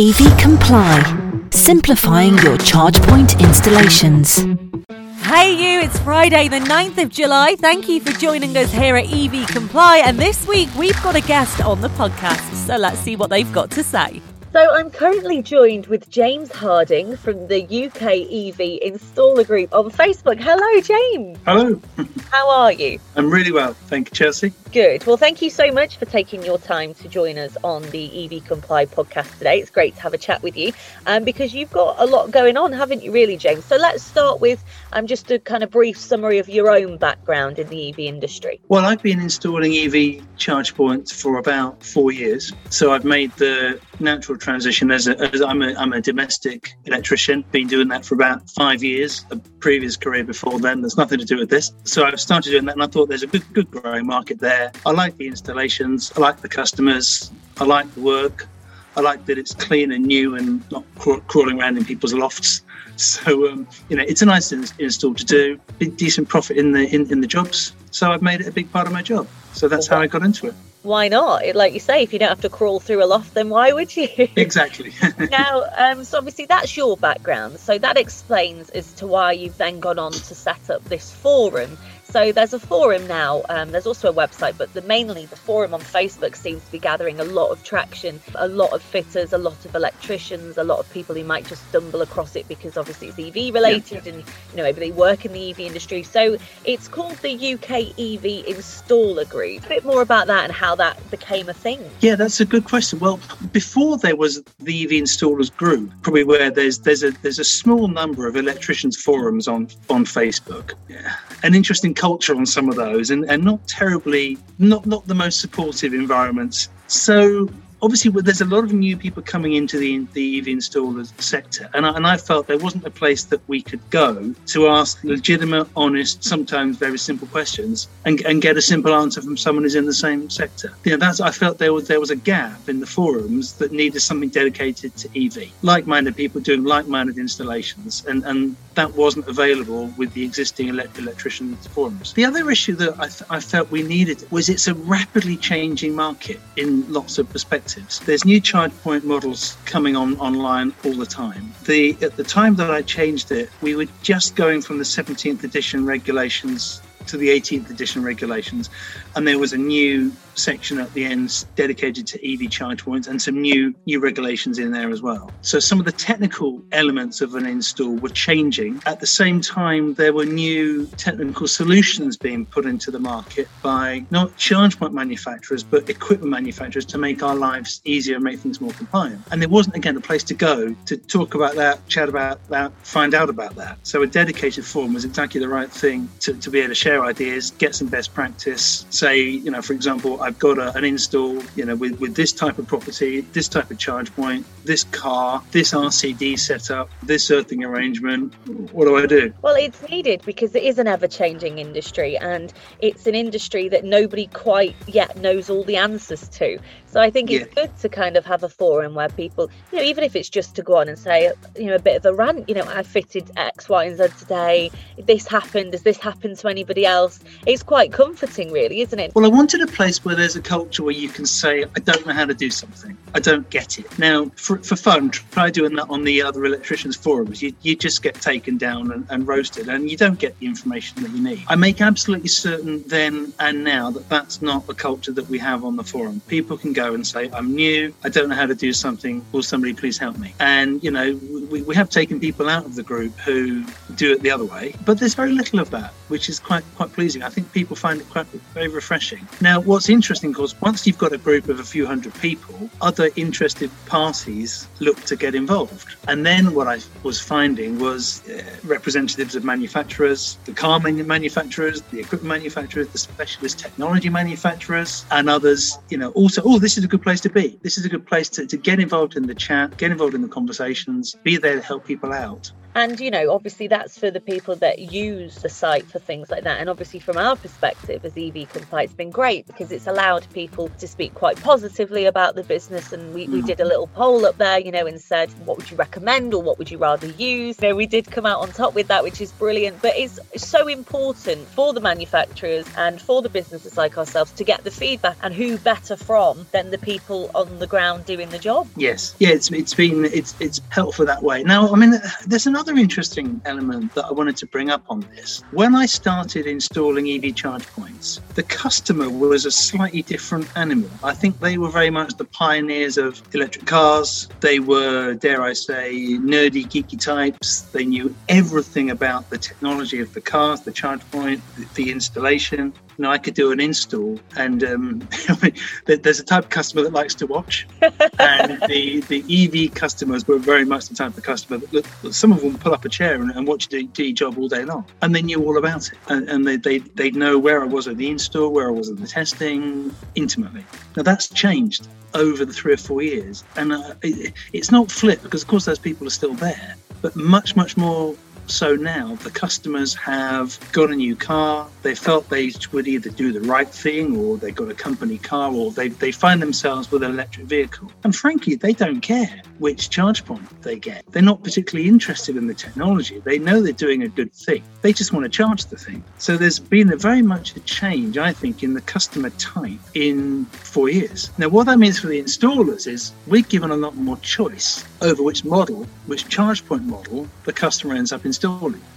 EV Comply, simplifying your charge point installations. Hey you, it's Friday the 9th of July. Thank you for joining us here at EV Comply. And this week we've got a guest on the podcast, so let's see what they've got to say. So I'm currently joined with James Harding from the UK EV Installer Group on Facebook. Hello, James. Hello. How are you? I'm really well. Thank you, Chelsea. Good. Well, thank you so much for taking your time to join us on the EV Comply podcast today. It's great to have a chat with you um, because you've got a lot going on, haven't you, really, James? So let's start with um, just a kind of brief summary of your own background in the EV industry. Well, I've been installing EV charge points for about four years. So I've made the natural transition as, a, as I'm, a, I'm a domestic electrician, been doing that for about five years, a previous career before then. There's nothing to do with this. So I've started doing that and I thought there's a good, good growing market there. I like the installations, I like the customers, I like the work. I like that it's clean and new and not crawling around in people's lofts. So um, you know, it's a nice install to do. Decent profit in the in, in the jobs. So I've made it a big part of my job. So that's how I got into it why not? Like you say, if you don't have to crawl through a loft, then why would you? Exactly. now, um, so obviously that's your background. So that explains as to why you've then gone on to set up this forum so there's a forum now. Um, there's also a website, but the, mainly the forum on Facebook seems to be gathering a lot of traction. A lot of fitters, a lot of electricians, a lot of people who might just stumble across it because obviously it's EV related, yeah. and you know maybe they work in the EV industry. So it's called the UK EV Installer Group. A bit more about that and how that became a thing. Yeah, that's a good question. Well, before there was the EV Installers Group, probably where there's there's a there's a small number of electricians forums on on Facebook. Yeah. An interesting culture on some of those and, and not terribly not not the most supportive environments. So obviously there's a lot of new people coming into the, the EV installers sector, and I, and I felt there wasn't a place that we could go to ask legitimate, honest, sometimes very simple questions and, and get a simple answer from someone who's in the same sector. You know, that's I felt there was there was a gap in the forums that needed something dedicated to EV, like-minded people doing like-minded installations, and and that wasn't available with the existing electricians forums. The other issue that I, th- I felt we needed was it's a rapidly changing market in lots of perspectives there's new charge point models coming on online all the time. The at the time that I changed it, we were just going from the 17th edition regulations to the 18th edition regulations, and there was a new section at the end dedicated to EV charge points and some new new regulations in there as well. So some of the technical elements of an install were changing. At the same time, there were new technical solutions being put into the market by not charge point manufacturers but equipment manufacturers to make our lives easier and make things more compliant. And there wasn't again a place to go to talk about that, chat about that, find out about that. So a dedicated forum was exactly the right thing to, to be able to share ideas, get some best practice. Say, you know, for example, I've got a, an install, you know, with, with this type of property, this type of charge point, this car, this RCD setup, this earthing arrangement. What do I do? Well, it's needed because it is an ever changing industry and it's an industry that nobody quite yet knows all the answers to. So I think it's yeah. good to kind of have a forum where people, you know, even if it's just to go on and say, you know, a bit of a rant, you know, I fitted X, Y, and Z today. This happened. Does this happen to anybody else? It's quite comforting, really, isn't it? Well, I wanted a place where there's a culture where you can say, I don't know how to do something. I don't get it. Now, for, for fun, try doing that on the other electricians' forums. You, you just get taken down and, and roasted and you don't get the information that you need. I make absolutely certain then and now that that's not the culture that we have on the forum. People can go and say, I'm new, I don't know how to do something, will somebody please help me? And, you know, we, we have taken people out of the group who do it the other way, but there's very little of that, which is quite quite pleasing. I think people find it quite very refreshing. Now, what's interesting, of course, once you've got a group of a few hundred people, other interested parties look to get involved. And then what I was finding was uh, representatives of manufacturers, the car manufacturers, the equipment manufacturers, the specialist technology manufacturers, and others, you know, also, oh, this is a good place to be. This is a good place to, to get involved in the chat, get involved in the conversations, be there to help people out. And, you know, obviously that's for the people that use the site for things like that. And obviously, from our perspective as EV Comply, it's been great because it's allowed people to speak quite positively about the business. And we, we mm. did a little poll up there, you know, and said, what would you recommend or what would you rather use? You know, we did come out on top with that, which is brilliant. But it's so important for the manufacturers and for the businesses like ourselves to get the feedback and who better from than the people on the ground doing the job. Yes, yeah, it's it's been it's it's helpful that way. Now, I mean, there's another interesting element that I wanted to bring up on this. When I started installing EV charge points, the customer was a slightly different animal. I think they were very much the pioneers of electric cars. They were, dare I say, nerdy, geeky types. They knew everything about the technology of the cars, the charge point, the installation know, I could do an install, and um, there's a type of customer that likes to watch, and the the EV customers were very much the type of customer that look, some of them pull up a chair and, and watch the job all day long, and they knew all about it, and, and they they they'd know where I was at the install, where I was at the testing, intimately. Now that's changed over the three or four years, and uh, it, it's not flipped because of course those people are still there, but much much more so now the customers have got a new car. They felt they would either do the right thing or they got a company car or they, they find themselves with an electric vehicle. And frankly, they don't care which charge point they get. They're not particularly interested in the technology. They know they're doing a good thing. They just want to charge the thing. So there's been a very much a change, I think, in the customer type in four years. Now, what that means for the installers is we're given a lot more choice over which model, which charge point model the customer ends up installing.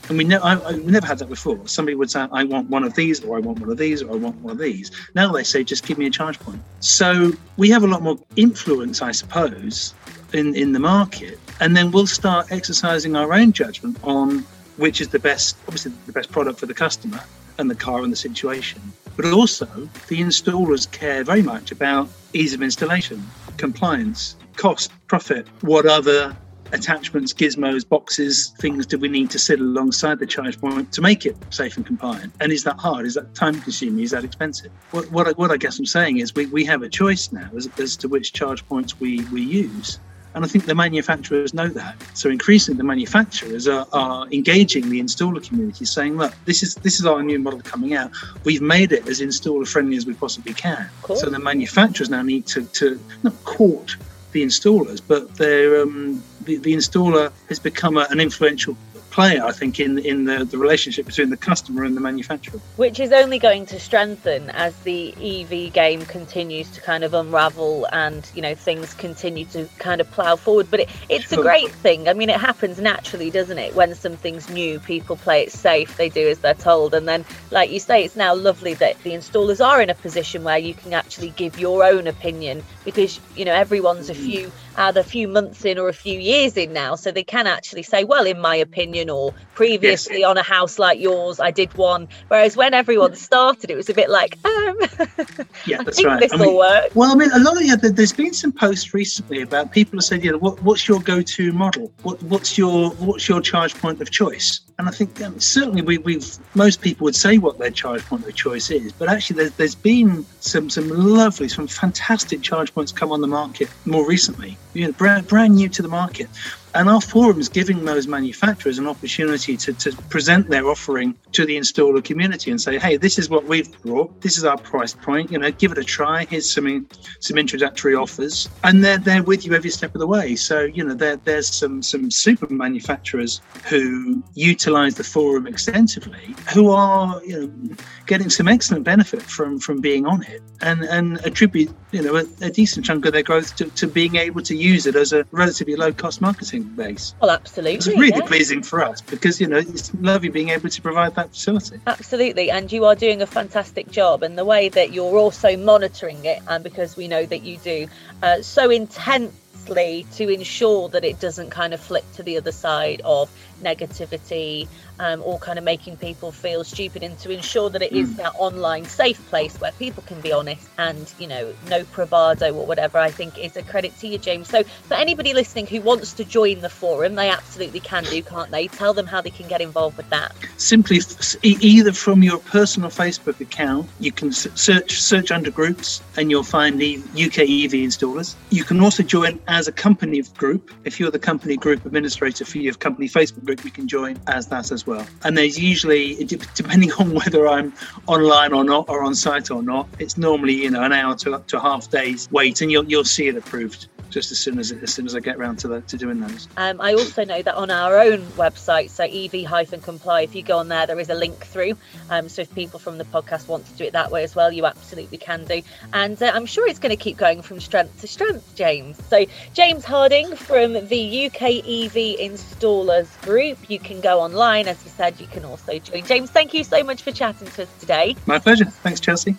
And we, ne- I, I, we never had that before. Somebody would say, I want one of these, or I want one of these, or I want one of these. Now they say, just give me a charge point. So we have a lot more influence, I suppose, in, in the market. And then we'll start exercising our own judgment on which is the best, obviously, the best product for the customer and the car and the situation. But also, the installers care very much about ease of installation, compliance, cost, profit, what other attachments, gizmos, boxes, things do we need to sit alongside the charge point to make it safe and compliant? And is that hard? Is that time consuming? Is that expensive? What, what, I, what I guess I'm saying is we, we have a choice now as, as to which charge points we, we use. And I think the manufacturers know that. So increasingly, the manufacturers are, are, engaging the installer community, saying, "Look, this is this is our new model coming out. We've made it as installer friendly as we possibly can." Cool. So the manufacturers now need to, to not court the installers, but they're um, the, the installer has become a, an influential player, I think, in in the, the relationship between the customer and the manufacturer. Which is only going to strengthen as the EV game continues to kind of unravel and you know things continue to kind of plough forward. But it, it's a great thing. I mean, it happens naturally, doesn't it? When something's new, people play it safe. They do as they're told, and then, like you say, it's now lovely that the installers are in a position where you can actually give your own opinion because you know everyone's a mm. few either a few months in or a few years in now, so they can actually say, well, in my opinion, or previously yes. on a house like yours, I did one. Whereas when everyone started, it was a bit like, um, yeah, that's right. This I will work. Well, I mean, a lot of yeah, there's been some posts recently about people have said, you know, what, what's your go-to model? What, what's your what's your charge point of choice? And I think um, certainly we, we've most people would say what their charge point of choice is, but actually there's, there's been some some lovely, some fantastic charge points come on the market more recently, you know, brand, brand new to the market. And our forum is giving those manufacturers an opportunity to, to present their offering to the installer community and say, hey, this is what we've brought. This is our price point. You know, give it a try. Here's some some introductory offers. And they're there with you every step of the way. So, you know, there, there's some some super manufacturers who utilize the forum extensively who are, you know, getting some excellent benefit from from being on it and and attribute, you know, a, a decent chunk of their growth to, to being able to use it as a relatively low cost marketing base. Well, absolutely. It's really yeah. pleasing for us because, you know, it's lovely being able to provide that facility. Absolutely. And you are doing a fantastic job. And the way that you're also monitoring it, and because we know that you do, uh, so to ensure that it doesn't kind of flip to the other side of negativity um, or kind of making people feel stupid and to ensure that it is mm. that online safe place where people can be honest and you know no bravado or whatever i think is a credit to you james. So for anybody listening who wants to join the forum they absolutely can do can't they? Tell them how they can get involved with that. Simply either from your personal facebook account you can search search under groups and you'll find the uk ev installers. You can also join as a company group. If you're the company group administrator for your company Facebook group, you can join as that as well. And there's usually, depending on whether I'm online or not, or on site or not, it's normally you know an hour to up to half day's wait, and you'll you'll see it approved just as soon as as soon as I get around to the, to doing those. Um, I also know that on our own website, so EV-comply, if you go on there, there is a link through. Um, so if people from the podcast want to do it that way as well, you absolutely can do. And uh, I'm sure it's going to keep going from strength to strength, James. So James Harding from the UK EV Installers Group. You can go online, as you said. You can also join. James, thank you so much for chatting to us today. My pleasure. Thanks, Chelsea.